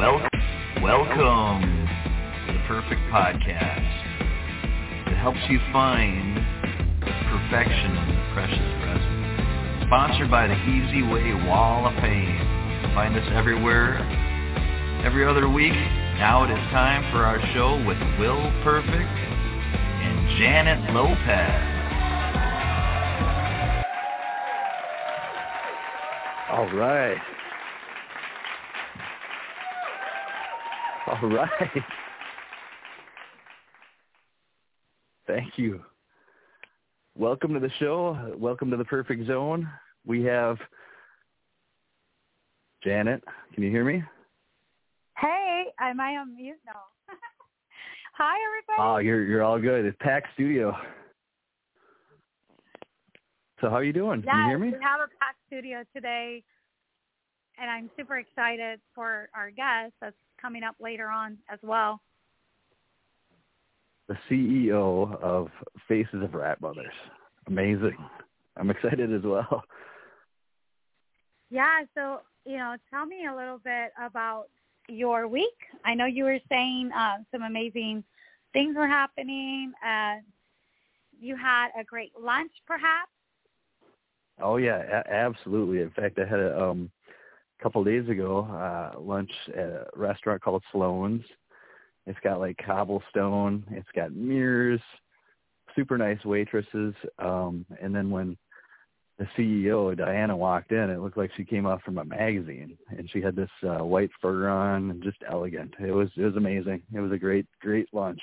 Welcome, welcome to the Perfect Podcast that helps you find perfection in the precious present. Sponsored by the Easy Way Wall of Fame. Find us everywhere, every other week. Now it is time for our show with Will Perfect and Janet Lopez. All right. All right. Thank you. Welcome to the show. Welcome to the Perfect Zone. We have Janet. Can you hear me? Hey, am I on mute? No. Hi, everybody. Oh, you're you're all good. It's packed studio. So how are you doing? yes, Can you hear me? we have a packed studio today, and I'm super excited for our guest that's coming up later on as well. The CEO of Faces of Rap Mothers. Amazing. I'm excited as well. Yeah, so you know, tell me a little bit about your week. I know you were saying uh, some amazing things were happening. Uh, you had a great lunch, perhaps. Oh yeah, a- absolutely. In fact, I had a um couple days ago uh lunch at a restaurant called Sloan's. It's got like cobblestone, it's got mirrors, super nice waitresses. Um and then when the CEO Dianna walked in, it looked like she came off from a magazine and she had this uh white fur on and just elegant. It was it was amazing. It was a great great lunch.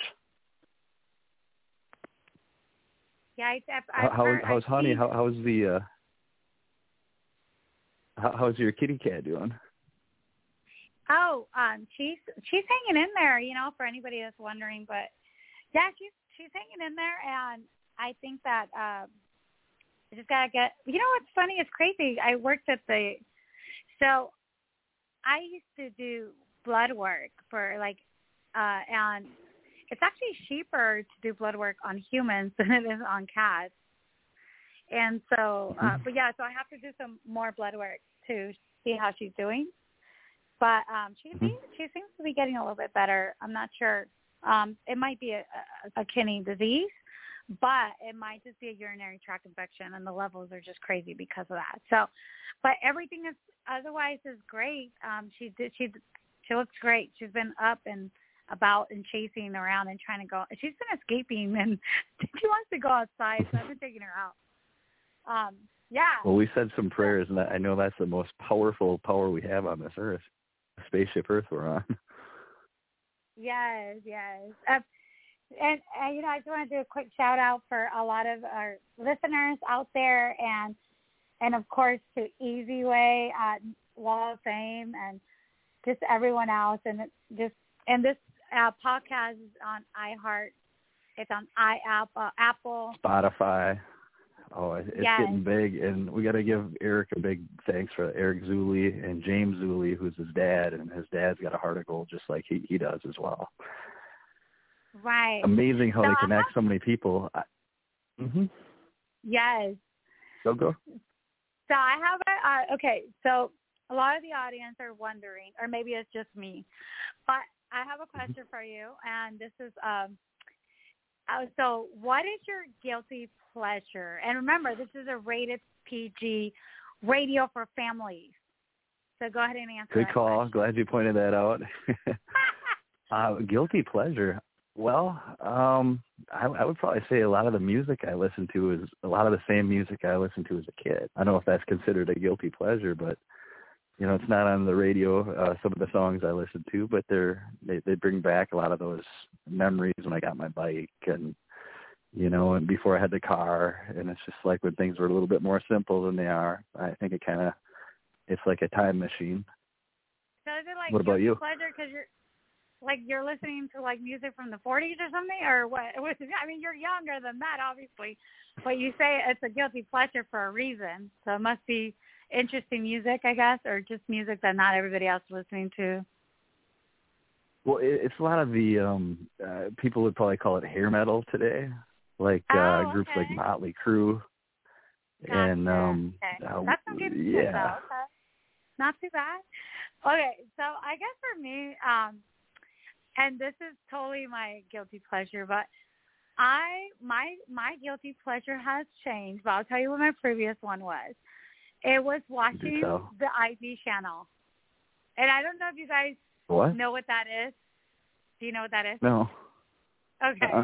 Yeah, I, I've, I've how how's honey? How how's the uh how's your kitty cat doing? Oh, um, she's she's hanging in there, you know, for anybody that's wondering. But yeah, she's she's hanging in there, and I think that um, I just gotta get. You know what's funny? It's crazy. I worked at the, so I used to do blood work for like, uh, and it's actually cheaper to do blood work on humans than it is on cats. And so, uh, but yeah, so I have to do some more blood work to see how she's doing but um she Mhm. seems she seems to be getting a little bit better. I'm not sure. Um it might be a, a, a kidney disease, but it might just be a urinary tract infection and the levels are just crazy because of that. So but everything is otherwise is great. Um she did she she looks great. She's been up and about and chasing around and trying to go she's been escaping and she wants to go outside, so I've been taking her out. Um yeah. Well, we said some prayers, and I know that's the most powerful power we have on this earth, the spaceship Earth we're on. Yes, yes. Uh, and, and you know, I just want to do a quick shout out for a lot of our listeners out there, and and of course to Easy Way, uh, Wall of Fame, and just everyone else, and it's just and this uh, podcast is on iHeart. It's on iApp, uh, Apple. Spotify. Oh, it's Yes. getting big, and we got to give Eric a big thanks for Eric Zuli and James Zuli, who's his dad, and his dad's got a heart of gold just like he he does as well. Right. Amazing how So they connect so many people. I, hmm Yes. So go. So I have a uh, okay. So a lot of the audience are wondering, or maybe it's just me, but I have a question for you, and this is um. Uh, so, what is your guilty pleasure? And remember, this is a rated PG radio for families. So go ahead and answer. Good call. question. Glad you pointed that out. uh, guilty pleasure. Well, um, I, I would probably say a lot of the music I listen to is a lot of the same music I listened to as a kid. I don't know if that's considered a guilty pleasure, but you know, it's not on the radio. Uh, some of the songs I listen to, but they're they they bring back a lot of those memories when I got my bike and you know, and before I had the car. And it's just like when things were a little bit more simple than they are. I think it kind of it's like a time machine. So is it like What about you? pleasure because you're like you're listening to like music from the 40s or something, or what? I mean, you're younger than that, obviously, but you say it's a guilty pleasure for a reason. So it must be interesting music, I guess, or just music that not everybody else is listening to. Well, it, it's a lot of the um uh, people would probably call it hair metal today, like uh Oh, groups like. Motley Crue and um okay. uh, that's some good music, yeah. though. Okay. Not too bad. Okay, so I guess for me, um, and this is totally my guilty pleasure, but I my my guilty pleasure has changed. But I'll tell you what my previous one was. It was watching so. the ID channel, and I don't know if you guys What? know what that is. Do you know what that is? No. Okay. Uh-uh.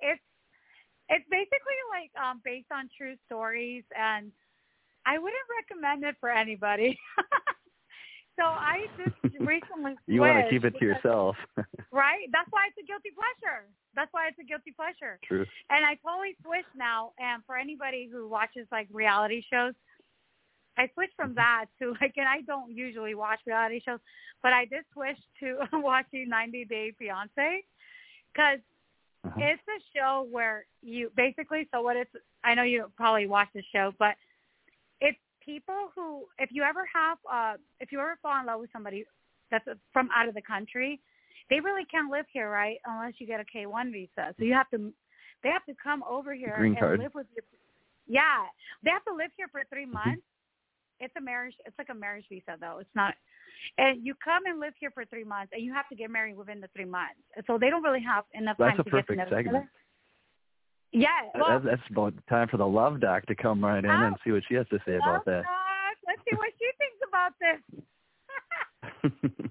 It's it's basically like um based on true stories and I wouldn't recommend it for anybody. so I just recently You want to keep it to because- yourself. Right? That's why it's a guilty pleasure. That's why it's a guilty pleasure. True. And I totally switched now and for anybody who watches like reality shows, I switched from that to like and I don't usually watch reality shows, but I did switch to watching 90 Day Fiance cuz Uh-huh. it's a show where you basically so what it's I know you probably watch the show, but it's people who if you ever have uh if you ever fall in love with somebody that's from out of the country, they really can't live here, right? Unless you get a K one visa. So you have to they have to come over here Green and card. live with you. Yeah. They have to live here for 3 Mm-hmm. months. It's a marriage it's like a marriage visa though. It's not and you come and live here for three months, and you have to get married within the three months. And so they don't really have enough That's time to get to know each other. Yeah, well, that's, that's about time for the love doc to come right in and Oh. see what she has to say about Love Doc. Let's see what she thinks about this.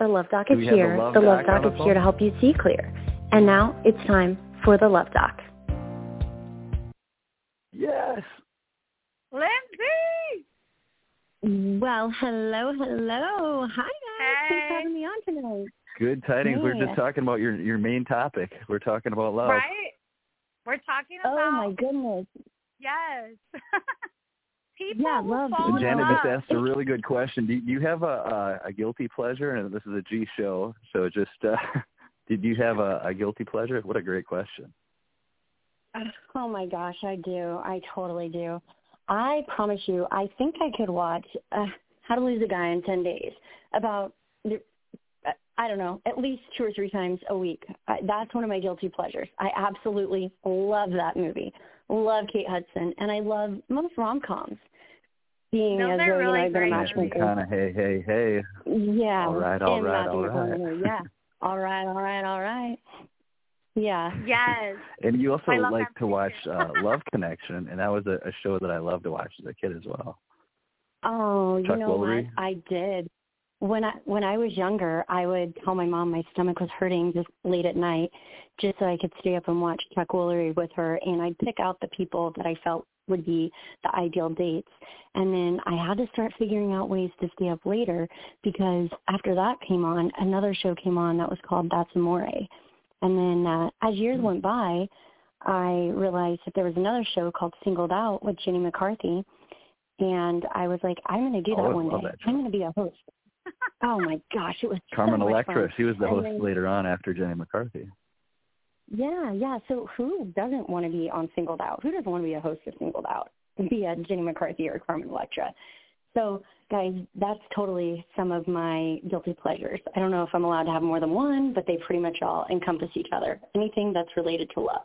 The Love Doc is we have the here. Love The Love Doc Doc is here to help you see clear. And now it's time for the Love Doc. yes. Lindsay. Well, hello, hello. Hi, guys. Thanks for having me on tonight. Good tidings. We're just talking about your your main topic. We're talking about love. Right? We're talking about Oh, my goodness. yes. People Yeah, who love. fall And Janet just asked a really good question. Do you, do you have a, a a guilty pleasure? And this is a G show, so just uh, did you have a, a guilty pleasure? What a great question. Oh my gosh, I do. I totally do. I promise you, I think I could watch uh, How to Lose a Guy in 10 Days about, I don't know, at least two or three times a week. I, that's one of my guilty pleasures. I absolutely love that movie. Love Kate Hudson, and I love most rom-coms. Being Those as are though, you know, really I've been a great matchmaker. Kind of hey hey hey. Yeah. All right, all and right, all right. Yeah. All right, all right, all right. Yeah. Yes. And you also like to watch uh, Love Connection, and that was a, a show that I loved to watch as a kid as well. Oh, Chuck you know Woolery? what? I did. When I when I was younger, I would tell my mom my stomach was hurting just late at night, just so I could stay up and watch Chuck Woolery with her, and I'd pick out the people that I felt would be the ideal dates. And then I had to start figuring out ways to stay up later because after that came on, another show came on that was called That's Amore. And then uh, as years went by, I realized that there was another show called Singled Out with Jenny McCarthy. And I was like, I'm going to do Oh, that one day. that. I'm going to be a host. Oh my gosh, it was Carmen so Electra, she was the And host then- later on after Jenny McCarthy. Yeah, yeah. So who doesn't want to be on Singled Out? Who doesn't want to be a host of Singled Out? Be a Jenny McCarthy or Carmen Electra. So, guys, that's totally some of my guilty pleasures. I don't know if I'm allowed to have more than one, but they pretty much all encompass each other. Anything that's related to love.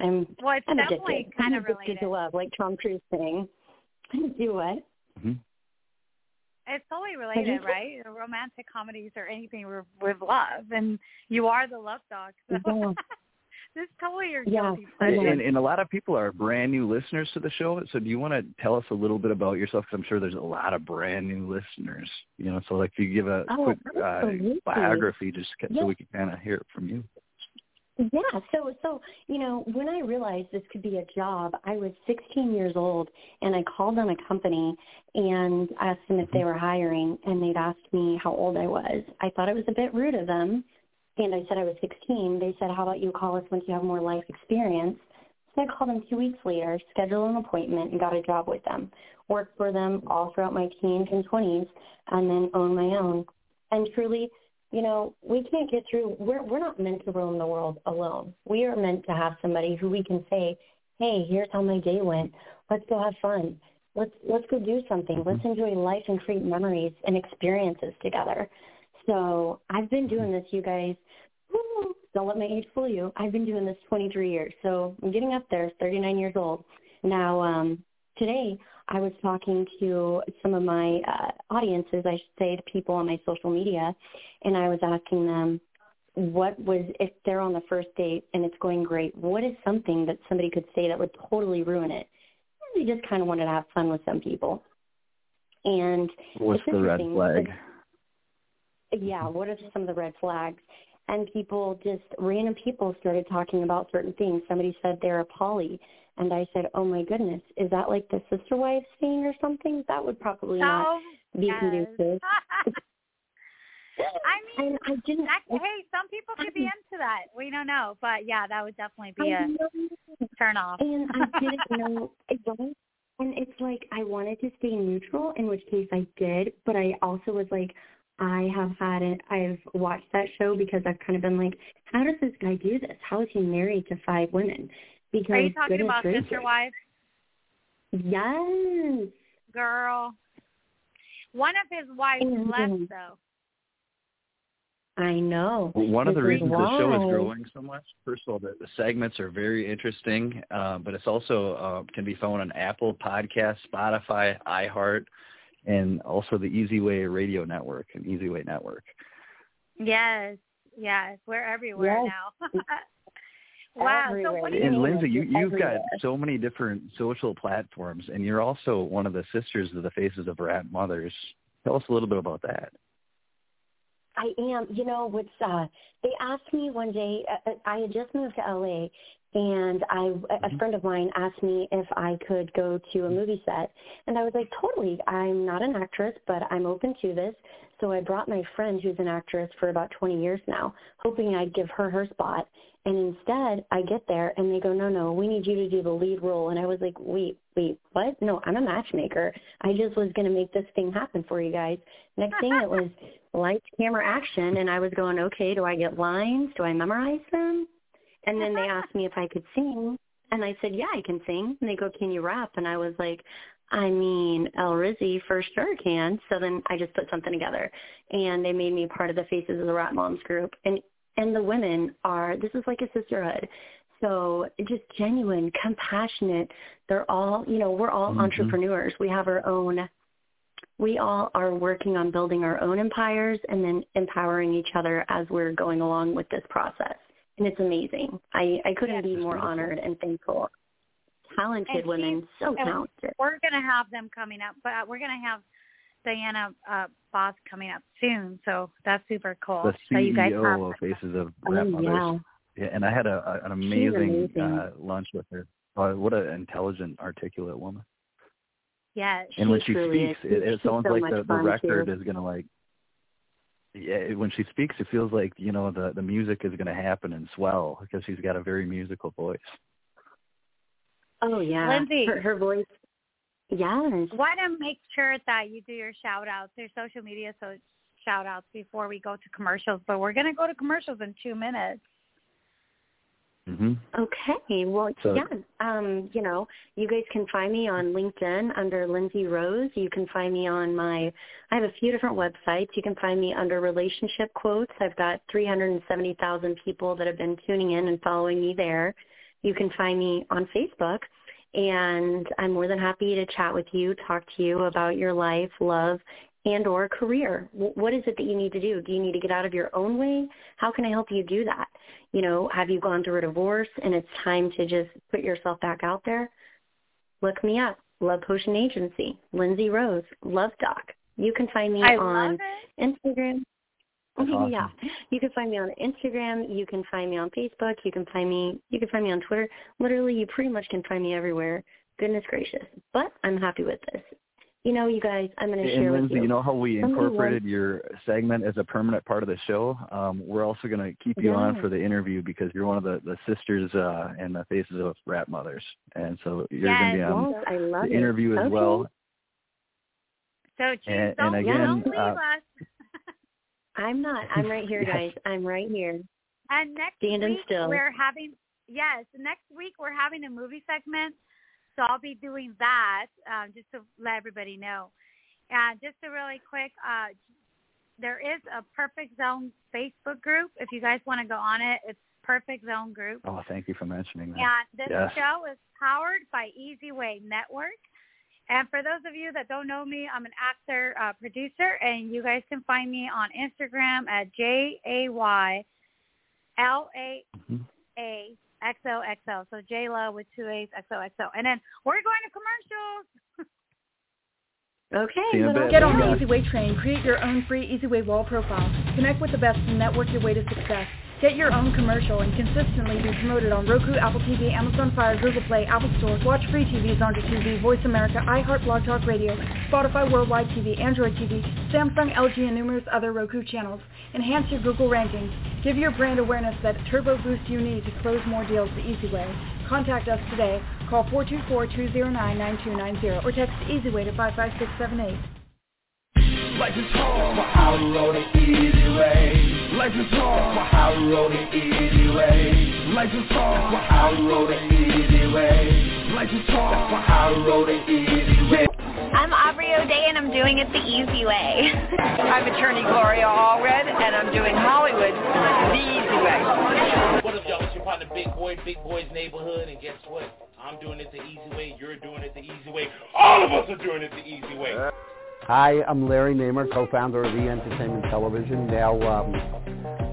I'm Well, it's I'm definitely addicted. kind I'm of addicted related. to love, like Tom Cruise saying. Do what? hmm It's totally related, said- right? Romantic comedies or anything with, with love, and you are the love doc. So Yeah. this is totally your Yeah. guilty pleasure. And, and a lot of people are brand new listeners to the show. So do you want to tell us a little bit about yourself? Because I'm sure there's a lot of brand new listeners. You know, so like if you give a Oh, quick uh, biography, just ca- Yeah. so we can kind of hear it from you. Yeah, so so you know, when I realized this could be a job, I was 16 years old and I called on a company and asked them if they were hiring and they'd asked me how old I was. I thought it was a bit rude of them and I said I was 16. They said, "How about you call us once you have more life experience?" So I called them 2 weeks later, scheduled an appointment and got a job with them. Worked for them all throughout my teens and 20s and then owned my own. And truly you know, we can't get through. We're we're not meant to roam the world alone. We are meant to have somebody who we can say, "Hey, here's how my day went. Let's go have fun. Let's let's go do something. Let's enjoy life and create memories and experiences together." So I've been doing this, you guys. Woo, don't let my age fool you. I've been doing this 23 years, so I'm getting up there. 39 years old now. Um, today, I was talking to some of my uh, audiences, I should say, to people on my social media, and I was asking them what was if they're on the first date and it's going great, what is something that somebody could say that would totally ruin it? And they just kind of wanted to have fun with some people. And what's the red flag? Yeah, what are some of the red flags? And people just random people started talking about certain things. Somebody said they're a poly and I said, "Oh my goodness, is that like the sister wives thing or something? That would probably not oh, be yes. conducive." I mean, and I didn't. that, hey, some people could be into that. We don't know, but yeah, that would definitely be I a know. turn off. And I didn't know. Was, and it's like I wanted to stay neutral, in which case I did, but I also was like, I have had it. I've watched that show because I've kind of been like, how does this guy do this? How is he married to five women? Because Are you talking about gracious. Sister Wives? Yes. Girl. One of his wives Mhm. left though. I know. Well, one of the This is reasons the show is why. growing so much, first of all, the, the segments are very interesting, uh, but it's also uh, can be found on Apple Podcasts, Spotify, iHeart, and also the Easy Way Radio Network and Easy Way Network. Yes, yes. We're everywhere Yes. now. wow. So Everywhere. what do you And? Lindsay, you, you've got so many different social platforms, and you're also one of the sisters of the Faces of Rap Mothers. Tell us a little bit about that. I am. You know, what's uh they asked me one day uh, uh, I had just moved to LA and I a Mhm. friend of mine asked me if I could go to a movie set and I was like, "Totally. I'm not an actress, but I'm open to this." So I brought my friend who's an actress for about 20 years now, hoping I'd give her her spot. And instead, I get there and they go, "No, no, we need you to do the lead role." And I was like, "Wait, wait, what? No, I'm a matchmaker. I just was going to make this thing happen for you guys." Next thing it was lights, camera, action, and I was going, "Okay, do I get lines? Do I memorize them?" And then they asked me if I could sing, and I said, "Yeah, I can sing." And they go, "Can you rap?" And I was like, I mean, El Rizzi for sure can. So then I just put something together, and they made me part of the Faces of the Rap Moms group. And and the women are this is like a sisterhood. So just genuine, compassionate. They're all, you know, we're all Mhm. entrepreneurs. We have our own. We all are working on building our own empires and then empowering each other as we're going along with this process. And it's amazing. I I couldn't Yeah. be more beautiful. honored and thankful. Talented And women, so talented. We're gonna have them coming up, but we're gonna have Dianna uh, Boss coming up soon. So that's super cool. The so you guys have CEO of Faces of Rap Oh, Mothers. yeah. Yeah, and I had a, a an amazing, amazing. Uh, lunch with her. Uh, what an intelligent, articulate woman. yes. And when She she speaks, is. it, it sounds so like the, the record too. is gonna like. Yeah, when she speaks, it feels like you know the the music is gonna happen and swell because she's got a very musical voice. Oh yeah, Lindsay. Her, her voice. Yes. Why don't make sure that you do your shout outs, your social media so shout outs before we go to commercials. But we're gonna go to commercials in two minutes. Hmm Okay. Well, So- yeah. Um, you know, you guys can find me on LinkedIn under Lindsay Rose. You can find me on my. I have a few different websites. You can find me under Relationship Quotes. I've got 370,000 people that have been tuning in and following me there. You can find me on Facebook, and I'm more than happy to chat with you, talk to you about your life, love, and or career. What is it that you need to do? Do you need to get out of your own way? How can I help you do that? You know, have you gone through a divorce and it's time to just put yourself back out there? Look me up. Love Potion Agency, Lindsay Rose, Love Doc. You can find me I on. Instagram. That's awesome. Yeah. You can find me on Instagram, you can find me on Facebook, you can find me you can find me on Twitter. Literally you pretty much can find me everywhere. Goodness gracious. But I'm happy with this. You know, you guys, I'm gonna And share Lindsay, with you. you know how we incorporated your segment as a permanent part of the show? Um, we're also going to keep you on for the interview because you're one of the, the sisters uh, and the faces of Rap Mothers. And so you're Yes. going to be on yes, I love the it. interview as Okay. well. So geez, And- and don't, again, don't leave uh, us. I'm not. I'm right here, Yes. guys. I'm right here. And next Standing week still. we're having yes, next week we're having a movie segment. So I'll be doing that um, just to let everybody know. And just a really quick, uh, there is a Perfect Zone Facebook group. If you guys want to go on it, it's Perfect Zone Group. Oh, thank you for mentioning that. And this Yes. show is powered by Easy Way Network. And for those of you that don't know me, I'm an actor, uh, producer, and you guys can find me on Instagram at J A Y L A A X O X O. So J Lo with two A's X O X O. And then we're going to commercials. Okay. Get on the Easy Way train. Create your own free Easy Way wall profile. Connect with the best and network your way to success. Get your own commercial and consistently be promoted on Roku, Apple TV, Amazon Fire, Google Play, Apple Store. Watch free on your TV, Voice America, iHeart, Blog Talk Radio, Spotify Worldwide TV, Android TV, Samsung, LG, and numerous other Roku channels. Enhance your Google rankings. Give your brand awareness that turbo boost you need to close more deals the easy way. Contact us today. Call 424-209-9290 or text EasyWay to 55678. Life is hard, but I roll the easy way. Life is hard, but I roll the easy way. Life is hard, but I roll the easy way. Life is hard, but I roll the easy way. I'm Aubrey O'Day and I'm doing it the easy way. I'm attorney Gloria Allred and I'm doing Hollywood the easy way. What up, y'all? It's your partner Big Boy, Big Boy's Neighborhood, and guess what? I'm doing it the easy way, you're doing it the easy way, all of us are doing it the easy way. Hi, I'm Larry Namer, co-founder of E Entertainment Television, now um,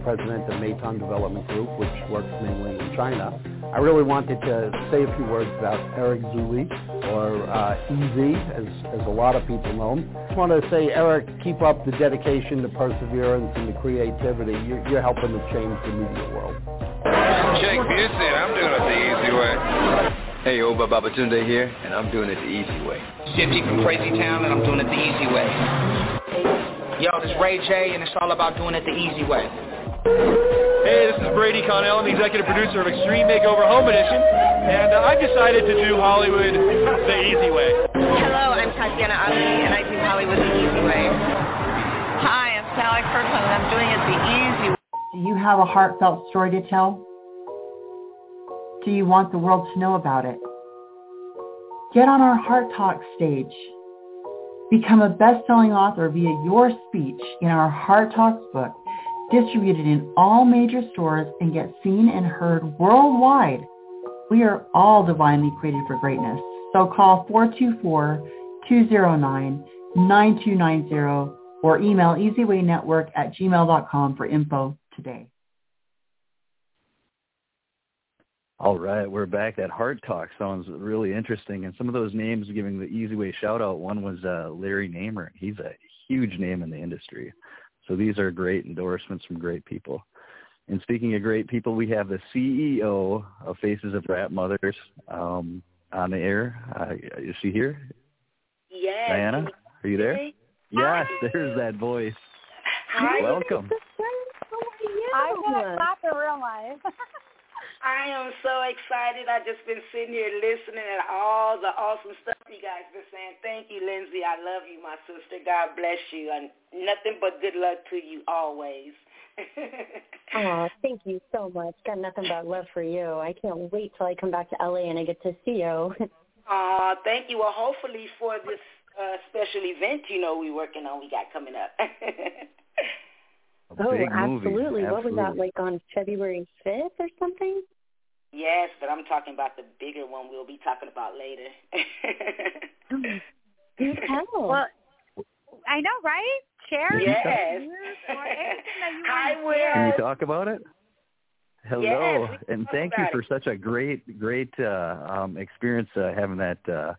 president of Meitan Development Group, which works mainly in China. I really wanted to say a few words about Eric Zuli, or uh, EZ, as, as a lot of people know him. I just want to say, Eric, keep up the dedication, the perseverance, and the creativity. You're, you're helping to change the media world. Jake Busey, I'm doing it the easy way. Hey, Obba Babatunde here, and I'm doing it the easy way. Shifty from Crazy Town, and I'm doing it the easy way. Yo, this is Ray J, and it's all about doing it the easy way. Hey, this is Brady Connell. I'm the executive producer of Extreme Makeover Home Edition, and uh, I've decided to do Hollywood the easy way. Hello, I'm Tatiana Ali, and I do Hollywood the easy way. Hi, I'm Sally Kirkland, and I'm doing it the easy way. Do you have a heartfelt story to tell? Do you want the world to know about it? Get on our Heart Talk stage. Become a best-selling author via your speech in our Heart Talks book, distributed in all major stores and get seen and heard worldwide. We are all divinely created for greatness. So call 424-209-9290 or email easywaynetwork at gmail.com for info today. All right, we're back. That Heart Talk sounds really interesting, and some of those names giving the easy way shout out. One was uh, Larry Namer. He's a huge name in the industry, so these are great endorsements from great people. And speaking of great people, we have the CEO of Faces of Rap Mothers um, on the air. Uh, is she here? Yes. Dianna, are you there? Yes, there's that voice. Hi. Welcome. I want to clap in real life. I am so excited. I've just been sitting here listening at all the awesome stuff you guys been saying. Thank you, Lindsay. I love you, my sister. God bless you. And nothing but good luck to you always. oh, thank you so much. Got nothing but love for you. I can't wait till I come back to LA and I get to see you. Oh, thank you. Well, hopefully for this uh, special event, you know, we're working on, we got coming up. oh, big absolutely. What was that, like on February 5th or something? Yes, but I'm talking about the bigger one we'll be talking about later. Do. Well, I know, right? Share Yes. news or anything Hi, want. Can you talk about it? Hello, Yes, and thank you for it. such a great, great uh, um, experience uh, having that uh,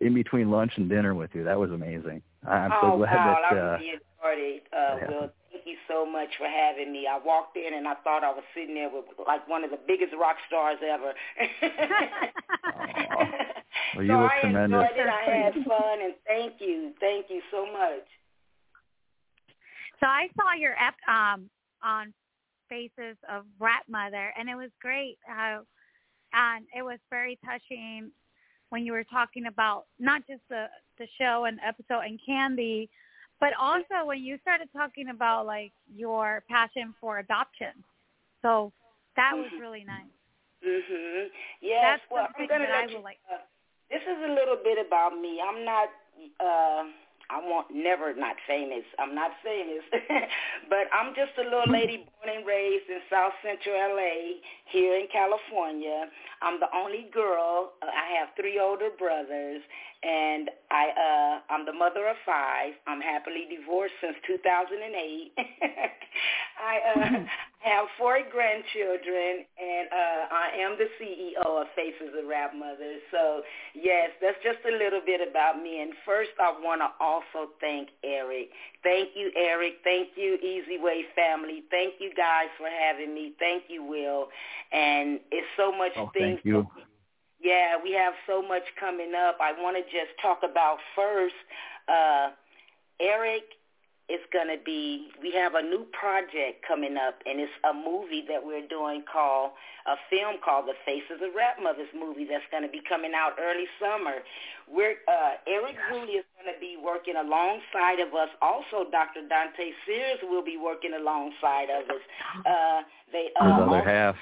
in between lunch and dinner with you. That was amazing. I- I'm so oh, glad wow, that. I Uh, really enjoyed it. Uh, yeah. Will, thank you so much for having me. I walked in and I thought I was sitting there with like one of the biggest rock stars ever. well, you so look I tremendous. enjoyed it. I had fun, and thank you, thank you so much. So I saw your ep um on Faces of Rap Mother, and it was great. How and it was very touching when you were talking about not just the the show and episode and Candy, but also when you started talking about like your passion for adoption. So that was Mhm. really nice. Mhm. Yes. That's well, I'm gonna that you, would like. uh, this is a little bit about me. I'm not. uh I want never not famous. I'm not famous, but I'm just a little lady born and raised in South Central LA, here in California. I'm the only girl. Uh, I have three older brothers, and I uh I'm the mother of five. I'm happily divorced since 2008. I uh have four grandchildren and uh I am the CEO of Faces of Rap Mothers. So, yes, that's just a little bit about me and first I want to also thank Eric. Thank you Eric. Thank you Easy Way family. Thank you guys for having me. Thank you Will. And it's so much oh, things thank you. Yeah, we have so much coming up. I want to just talk about first, uh, Eric is going to be, we have a new project coming up, and it's a movie that we're doing called, a film called The Faces of Rap Mothers movie that's going to be coming out early summer. We're, uh, Eric Zuli is going to be working alongside of us. Also, Dr. Dante Sears will be working alongside of us. Uh, they, uh, His other half.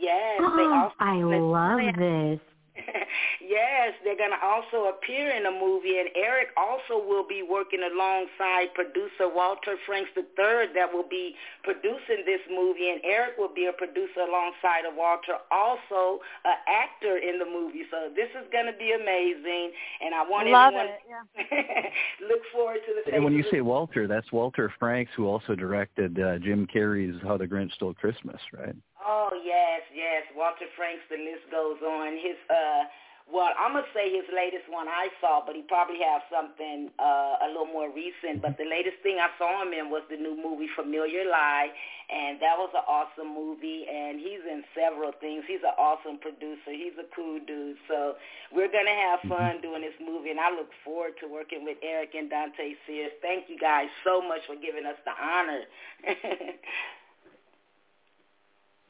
Yes, they also. I love this. yes, they're going to also appear in the movie, and Eric also will be working alongside producer Walter Franks III that will be producing this movie, and Eric will be a producer alongside of Walter, also an actor in the movie. So this is going to be amazing, and I want Love everyone it. Yeah. look forward to the. And when you say Walter, that's Walter Franks, who also directed uh, Jim Carrey's How the Grinch Stole Christmas, right? Oh yes, yes. Walter Franks, the list goes on. His uh well, I'm gonna say his latest one I saw, but he probably has something uh a little more recent. But the latest thing I saw him in was the new movie Familiar Lie, and that was an awesome movie. And he's in several things. He's an awesome producer. He's a cool dude. So we're gonna have fun doing this movie, and I look forward to working with Eric and Dante Sears. Thank you guys so much for giving us the honor.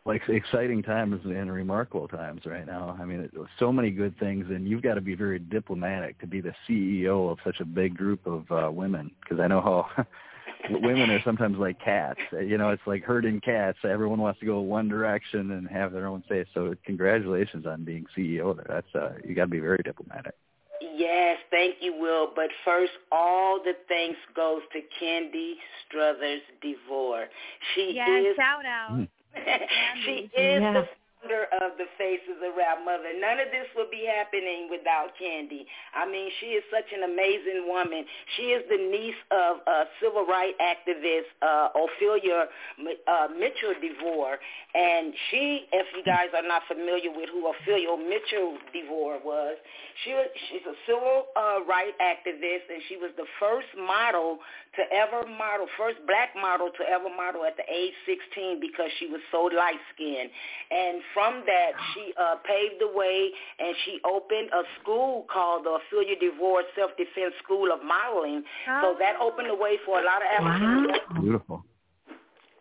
like exciting times and remarkable times right now. I mean, it, so many good things, and you've got to be very diplomatic to be the CEO of such a big group of uh, women. Because I know how women are sometimes like cats. You know, it's like herding cats. Everyone wants to go one direction and have their own say. So, congratulations on being CEO there. That's uh, you got to be very diplomatic. Yes, thank you, Will. But first, all the thanks goes to Candy Struthers DeVore. She Yes, is shout out. she is Yeah. the founder of the Faces Rap Mother. None of this would be happening without Candy. I mean, she is such an amazing woman. She is the niece of uh, civil rights activist uh, Ophelia uh, Mitchell DeVore, and she, if you guys are not familiar with who Ophelia Mitchell DeVore was, she was she's a civil uh, rights activist, and she was the first model to ever model, first black model to ever model at the age 16 because she was so light skinned. And from that, she uh, paved the way and she opened a school called the Ophelia DeVore Self-Defense School of Modeling. So that opened the way for a lot of African Beautiful.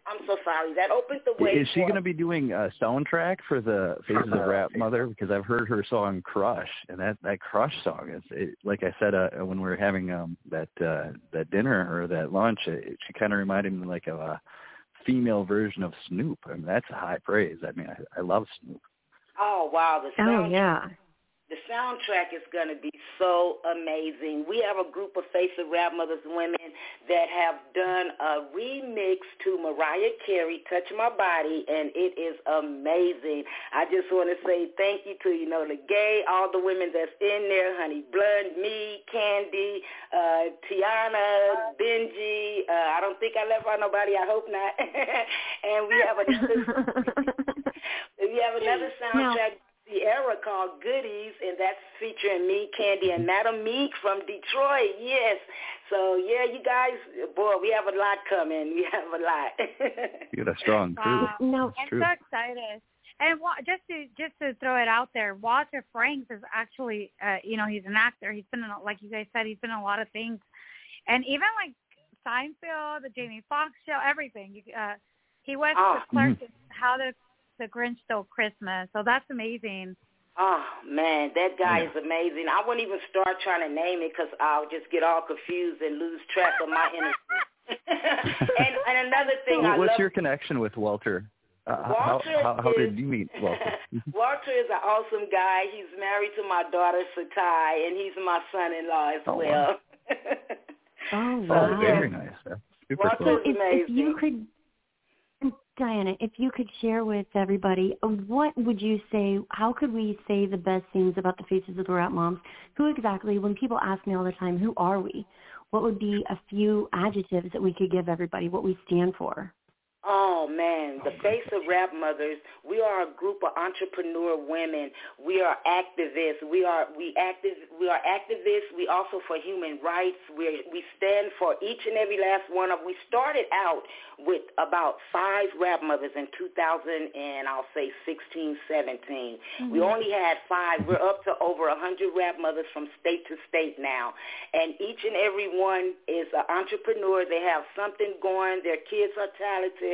I'm so sorry. That opened the way Is she for going to be doing a soundtrack for the Faces of Rap Mother? Because I've heard her song "Crush," and that that Crush song is, it, like I said uh, when we were having um that uh, that dinner or that lunch, it, she kind of reminded me like of a female version of Snoop. I mean, that's a high praise. I mean, I, I love Snoop. Oh wow, the Oh yeah. The soundtrack is going to be so amazing. We have a group of Face of Rap Mothers women that have done a remix to Mariah Carey, Touch My Body, and it is amazing. I just want to say thank you to, you know, the gay, all the women that's in there, Honey Blood, me, Candy, uh, Tiana, Benji. Uh, I don't think I left out nobody. I hope not. and we have another, we have another soundtrack. Ciara called Goodies, and that's featuring me, Candy, and Madam Meek from Detroit. Yes. So, yeah, you guys, boy, we have a lot coming. We have a lot. You got a strong crew. Wow. No. I'm true. so excited. And wa- just to just to throw it out there, Walter Franks is actually, uh, you know, he's an actor. He's been in, like you guys said, he's been in a lot of things, and even like Seinfeld, the Jamie Foxx show, everything. Uh, he was Oh. the clerk in How the the Grinch Stole Christmas. So that's amazing. Oh man, that guy is amazing. I wouldn't even start trying to name it because I'll just get all confused and lose track of my energy. and, and another thing I What's love. your connection with Walter? Uh, how, Walter how, how is- did you meet Walter? Walter is an awesome guy. He's married to my daughter Satai, and he's my son-in-law as Oh, well. wow. Oh, Oh, very nice. That's super Well, cool. So if, if you could, Dianna, if you could share with everybody, uh, what would you say, how could we say the best things about the Faces of the Rap Moms? Who exactly, when people ask me all the time, who are we? What would be a few adjectives that we could give everybody, what we stand for? Oh man, the oh, face of rap mothers. We are a group of entrepreneur women. We are activists. We are we active. We are activists. We also for human rights. We we stand for each and every last one of. We started out with about five rap mothers in 2000 and I'll say 16, 17. We mm-hmm. only had five. We're up to over a 100 rap mothers from state to state now, and each and every one is an entrepreneur. They have something going. Their kids are talented.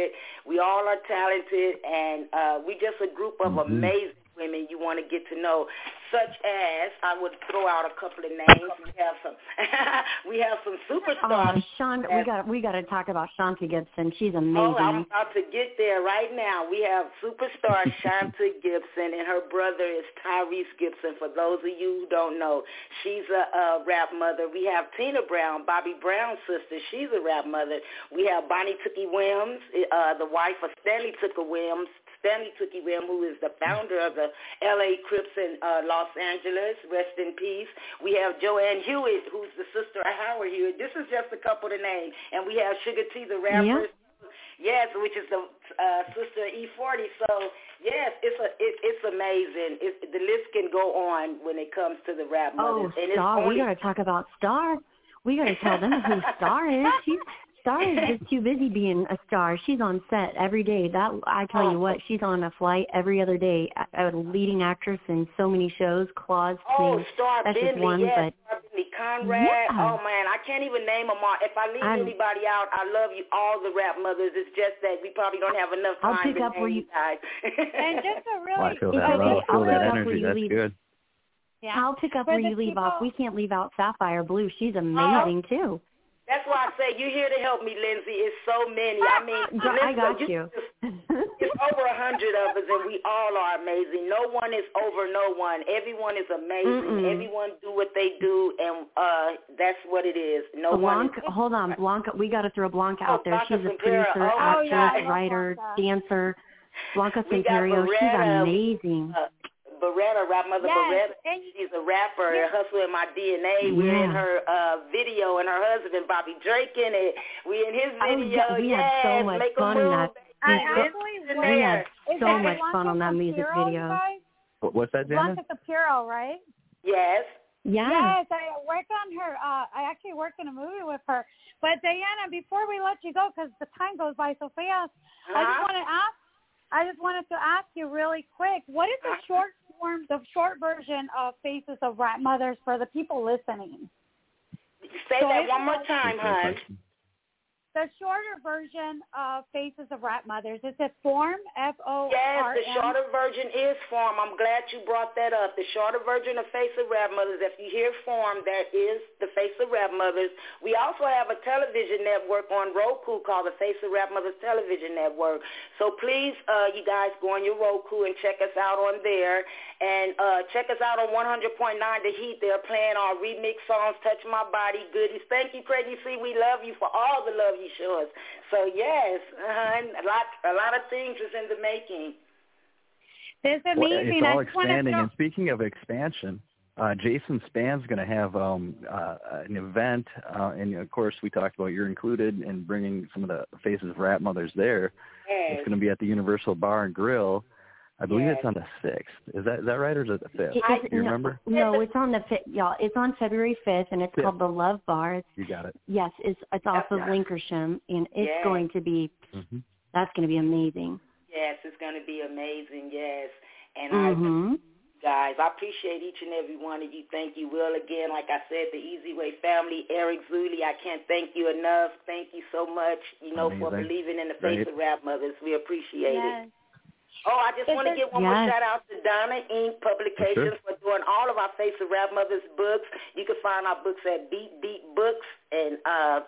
We all are talented, and uh, we just a group of amazing women you want to get to know, such as I would throw out a couple of names. We have some, we have some Oh, superstars. Sean, we got we got to talk about Shanta Gibson. She's amazing. Oh, I'm about to get there right now. We have superstar Shanta Gibson, and her brother is Tyrese Gibson. For those of you who don't know, she's a, a rap mother. We have Tina Brown, Bobby Brown's sister. She's a rap mother. We have Bonnie Tookie Williams, uh, the wife of Stanley Tookie Williams. Stanley Tookie Williams, who is the founder of the L.A. Crips in uh, Los Angeles. Rest in peace. We have Joanne Hewett, who's the sister of Howard Hewett. This is just a couple of names. And we have Suga-T, the rapper. Yes, which is the uh, sister E40. So yes, it's a it, it's amazing. It, the list can go on when it comes to the rap Oh, mothers. and it's Star, we got to talk about Star. We got to tell them who Star is. She's Star is just too busy being a star. She's on set every day. That I tell you what, she's on a flight every other day. A, a leading actress in so many shows. Claus, Oh, Queen. Star That's just one, yes, but Star Bentley, Conrad. Yeah. Oh man, I can't even name them all. If I leave I'm- anybody out, I love you, all the rap mothers. It's just that we probably don't have enough time. I'll time pick to up name where you you- guys. And just a Well, oh, I feel that. okay. I feel I'll that pick up where energy. you That's leave. good. yeah. I'll pick up For where the you leave off. We can't leave out Sapphire Blue. She's oh. amazing too. That's why I say you're here to help me, Lindsay. It's so many. I mean, Girl, I got you- you. It's over a hundred of us, and we all are amazing. No one is over no one. Everyone is amazing. Mm-mm. Everyone do what they do, and uh that's what it is. No one. Blanca, hold on, Blanca. We got to throw Blanca Oh, out there. Blanca She's a producer, Oh, actress, yeah, writer, dancer. Blanca got She's amazing. Uh, Beretta, rap mother Yes, Beretta. and She's a rapper. Yeah. Hustle in my DNA. We're in her uh video, and her husband Bobby Drake in it. We in his Oh, video. yeah, we yes, had so much make 'em fun in that. I We- actually we worked- had so that much fun on that music video. guys? What- What's that, Jana? Blanca Shapiro, right? Yes. Yeah. Yes, I worked on her. Uh, I actually worked in a movie with her. But Dianna, before we let you go, because the time goes by so fast, I just Uh-huh. want to ask. I just wanted to ask you really quick. What is the Uh-huh. short form, the short version of Faces of Rap Mothers for the people listening? Say So that one more time, hon. The shorter version of Faces of Rap Mothers is it form F O Yes, the shorter version is form. I'm glad you brought that up. The shorter version of Face of Rap Mothers, if you hear form, that is the Face of Rap Mothers. We also have a television network on Roku called the Face of Rap Mothers Television Network. So please, uh, you guys go on your Roku and check us out on there. And uh, check us out on 100.9 The Heat. They're playing our remix songs, Touch My Body, Goodies. Thank you, C. We love you for all the love you show us. So yes, uh, a lot, a lot of things is in the making. This is Well, amazing. it's all I just want to expanding. throw- And speaking of expansion, uh, Jason Span's going to have um, uh, an event, uh, and of course we talked about you're included in bringing some of the faces of Rap mothers there. Yes. It's going to be at the Universal Bar and Grill. I believe Yes. it's on the sixth. Is that is that right, or is it the fifth? Do you no, remember? No, it's on the fifth, y'all. It's on February fifth, and it's Fifth. called the Love Bar. It's, You got it. yes, it's it's off of right. Lankershim, and it's Yes. going to be hmm that's going to be amazing. Yes, it's going to be amazing. Yes, and I Mhm. guys. I appreciate each and every one of you. Thank you, Will. Again, like I said, the Easy Way family, Eric Zuli, I can't thank you enough. Thank you so much, you know, for believing in the face Great. of rap mothers. We appreciate Yes. it. Oh, I just want to give one more shout out to Donna Inc. Publications for doing all of our Face of Rap Mothers books. You can find our books at Beat Beat Books and uh,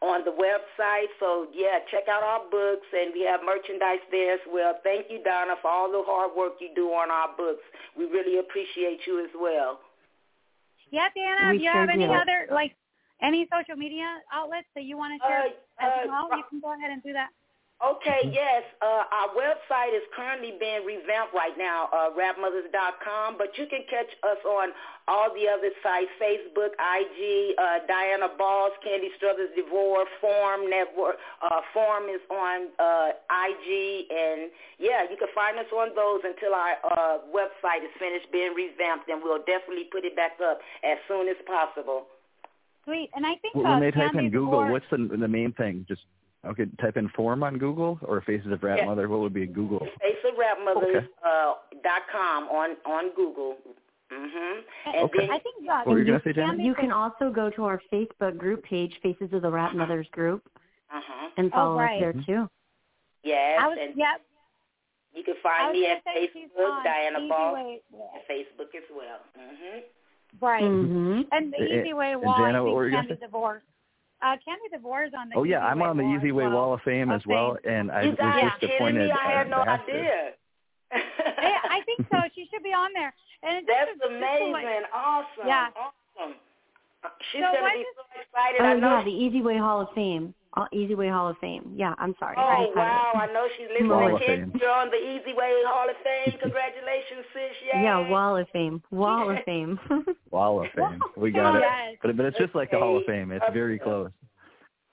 on the website. So yeah, check out our books and we have merchandise there as well. Thank you, Donna, for all the hard work you do on our books. We really appreciate you as well. Yeah, Dianna, We if you sure have any do. other like Any social media outlets that you want to share Uh, as uh, well? Ro- You can go ahead and do that. Okay, yes. Uh, our website is currently being revamped right now, uh, rapmothers.com, but you can catch us on all the other sites, Facebook, IG, uh, Dianna Boss, Candy Struthers DeVore, Form Network. Uh, Form is on uh, IG, and yeah, you can find us on those until our uh, website is finished being revamped, and we'll definitely put it back up as soon as possible. Sweet. And I think Well, uh, when they type in Google, DeVore- what's the the main thing? Just okay, type in form on Google or Faces of Rap Yeah. Mother. What would be Google? faceofrapmothers Okay. uh, dot com on on Google. Mhm. And Okay. then I think uh, What you And gonna say, You can also go to our Facebook group page, Faces of the Rap Mothers group, uh-huh. and Oh, follow right. us there too. Yes, I was, and yeah, you can find me at say she's Facebook, Dianna Easy Ball, Way. at Facebook as well. Mhm. Right. Mm-hmm. And the Easy Way and Wall, Jana, I what were think you gonna Candy Divorce. Uh, Candy Divorce on the Oh yeah, Easy I'm Way on the Easy Way well. Wall of Fame as well, and I You was guys just kidding appointed me? I had no ambassador. idea. Yeah, I think so. She should be on there. And it's That's just, just amazing. Like, awesome. Yeah. Awesome. She's So gonna be so excited. Oh I know yeah, the Easy Way Hall of Fame. Easy Way Hall of Fame. Yeah, I'm sorry. Oh just had wow! it. I know she's listening. Wall of Kids, Fame. you're on the Easy Way Hall of Fame. Congratulations, sis! Yay. Yeah, Wall of Fame. Wall of Fame. Wall of Fame. We got it. Yes. But but it's just like the Hall of Fame. It's very close.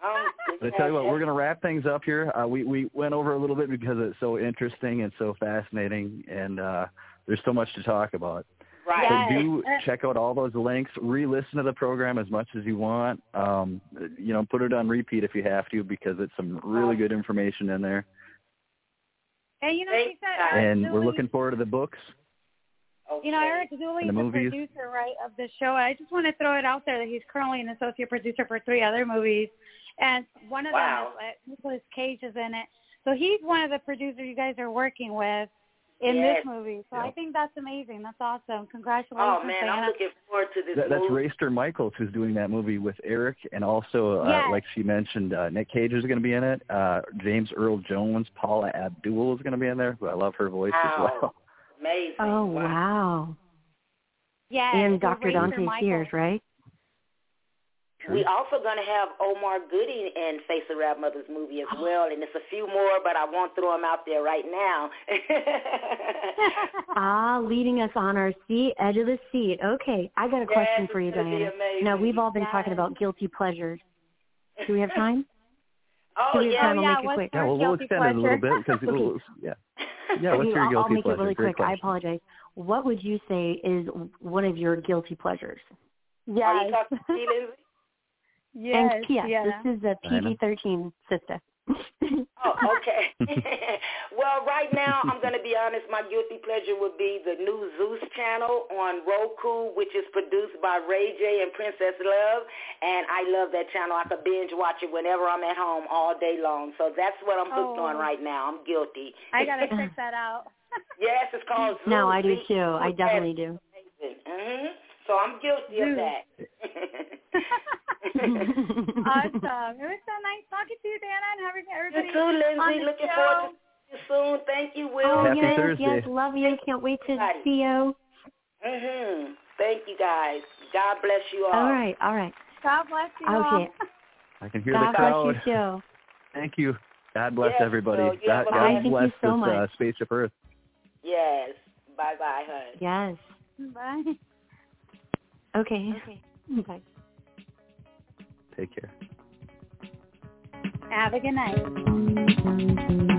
Um, But I tell you what, we're going to wrap things up here. Uh, we we went over a little bit because it's so interesting and so fascinating, and uh, there's so much to talk about. Right. So do Uh, check out all those links. Re-listen to the program as much as you want. Um, you know, put it on repeat if you have to because it's some really good information in there. and you know, Thank she said God. Eric And we're looking forward to the books. You know, Okay. Eric Dooley And is the the movies. producer, right, of the show. I just want to throw it out there that he's currently an associate producer for three other movies, and one of Wow. them is uh, Cage is in it. So he's one of the producers you guys are working with in Yes. this movie. So I think that's amazing. That's awesome. Congratulations, Oh man, I'm looking forward to this That, that's movie. Rayster Michaels who's doing that movie with Eric, and also, uh, Yes. like she mentioned, uh, Nick Cage is going to be in it. Uh, James Earl Jones, Paula Abdul is going to be in there. Who I love her voice as Wow. well. Amazing. oh wow. wow. Yeah, And Dr. Razor Dante Michael. Sears, right? We also going to have Omar Gooding in Face of Rap Mother's movie as well, and it's a few more, but I won't throw them out there right now. Ah, leading us on our seat, edge of the seat. Okay, I got a question Yes, for you, it's Dianna. Now we've all been Yes. talking about guilty pleasures. Do we have time? oh Do we yeah, time? I'll yeah, make it what's quick. Yeah, well, we'll guilty extend it a little bit pleasure. because we'll, yeah, yeah. What's Okay, your I'll, guilty I'll make pleasure? it really Great quick. I apologize. What would you say is one of your guilty pleasures? Are you Yes. talking to me, Lindsay? Yes, and P.S. Dianna. This is a PG-13 sister. Oh, okay. well, right now, I'm going to be honest. My guilty pleasure would be the new Zeus channel on Roku, which is produced by Ray J and Princess Love. And I love that channel. I could binge watch it whenever I'm at home all day long. So that's what I'm hooked Oh. on right now. I'm guilty. I gotta check that out. yes, it's called Zeus. no, I do too. I definitely do. Mm-hmm. So I'm guilty of that. awesome. It was so nice talking to you, Dana, and having You everybody too, on Lindsay. Looking show. forward to seeing you soon. Thank you, Will. Oh Happy yes, Thursday. yes, love you. Can't wait to see you. Mhm. Thank you, guys. God bless you all. All right, all right. God bless you all. Okay. I can hear God the bless you too. Thank you. God bless Yes, everybody. so you God, God nice- Thank bless so this uh, much. spaceship Earth. Yes. Bye bye, hun. Yes. Bye. Okay. Bye. Take care. Have a good night.